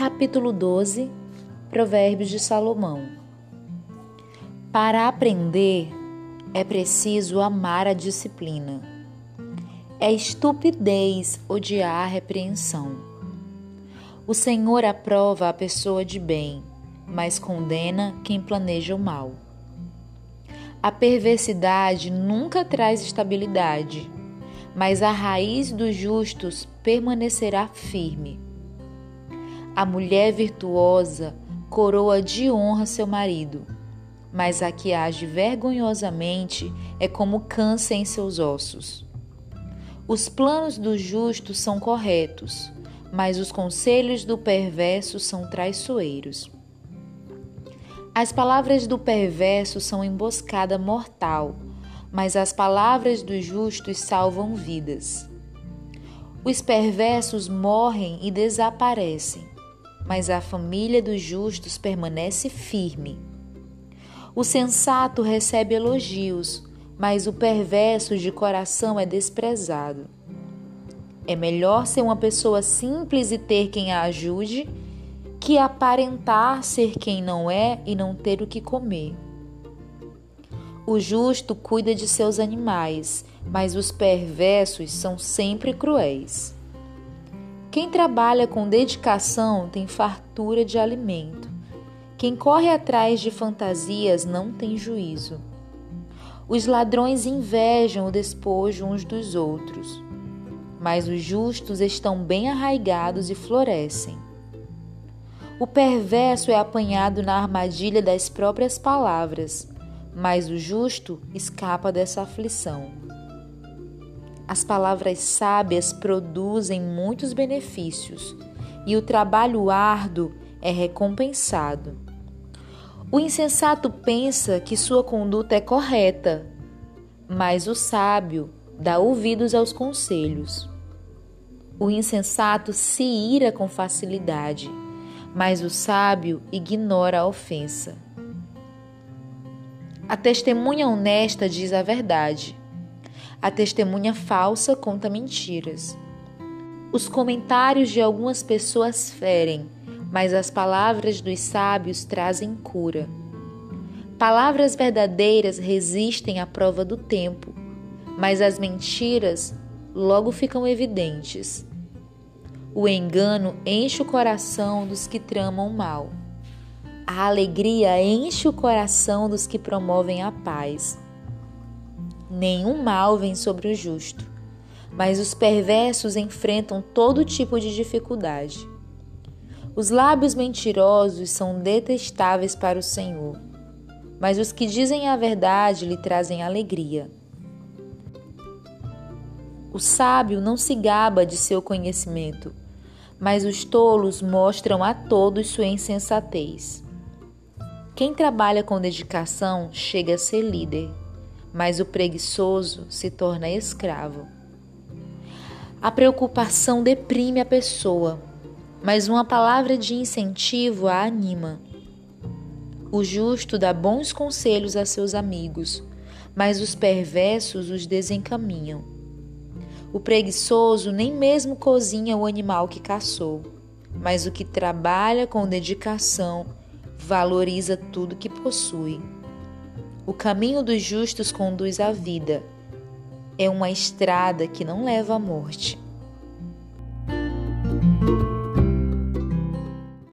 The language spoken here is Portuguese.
Capítulo 12 Provérbios de Salomão Para aprender é preciso amar a disciplina. É estupidez odiar a repreensão. O Senhor aprova a pessoa de bem, mas condena quem planeja o mal. A perversidade nunca traz estabilidade, mas a raiz dos justos permanecerá firme. A mulher virtuosa coroa de honra seu marido, mas a que age vergonhosamente é como câncer em seus ossos. Os planos do justo são corretos, mas os conselhos do perverso são traiçoeiros. As palavras do perverso são emboscada mortal, mas as palavras dos justos salvam vidas. Os perversos morrem e desaparecem, mas a família dos justos permanece firme. O sensato recebe elogios, mas o perverso de coração é desprezado. É melhor ser uma pessoa simples e ter quem a ajude que aparentar ser quem não é e não ter o que comer. O justo cuida de seus animais, mas os perversos são sempre cruéis. Quem trabalha com dedicação tem fartura de alimento. Quem corre atrás de fantasias não tem juízo. Os ladrões invejam o despojo uns dos outros, mas os justos estão bem arraigados e florescem. O perverso é apanhado na armadilha das próprias palavras, mas o justo escapa dessa aflição. As palavras sábias produzem muitos benefícios e o trabalho árduo é recompensado. O insensato pensa que sua conduta é correta, mas o sábio dá ouvidos aos conselhos. O insensato se ira com facilidade, mas o sábio ignora a ofensa. A testemunha honesta diz a verdade, a testemunha falsa conta mentiras. Os comentários de algumas pessoas ferem, mas as palavras dos sábios trazem cura. Palavras verdadeiras resistem à prova do tempo, mas as mentiras logo ficam evidentes. O engano enche o coração dos que tramam mal. A alegria enche o coração dos que promovem a paz. Nenhum mal vem sobre o justo, mas os perversos enfrentam todo tipo de dificuldade. Os lábios mentirosos são detestáveis para o Senhor, mas os que dizem a verdade lhe trazem alegria. O sábio não se gaba de seu conhecimento, mas os tolos mostram a todos sua insensatez. Quem trabalha com dedicação chega a ser líder mas o preguiçoso se torna escravo. A preocupação deprime a pessoa, mas uma palavra de incentivo a anima. O justo dá bons conselhos a seus amigos, mas os perversos os desencaminham. O preguiçoso nem mesmo cozinha o animal que caçou, mas o que trabalha com dedicação valoriza tudo que possui. O caminho dos justos conduz à vida. É uma estrada que não leva à morte.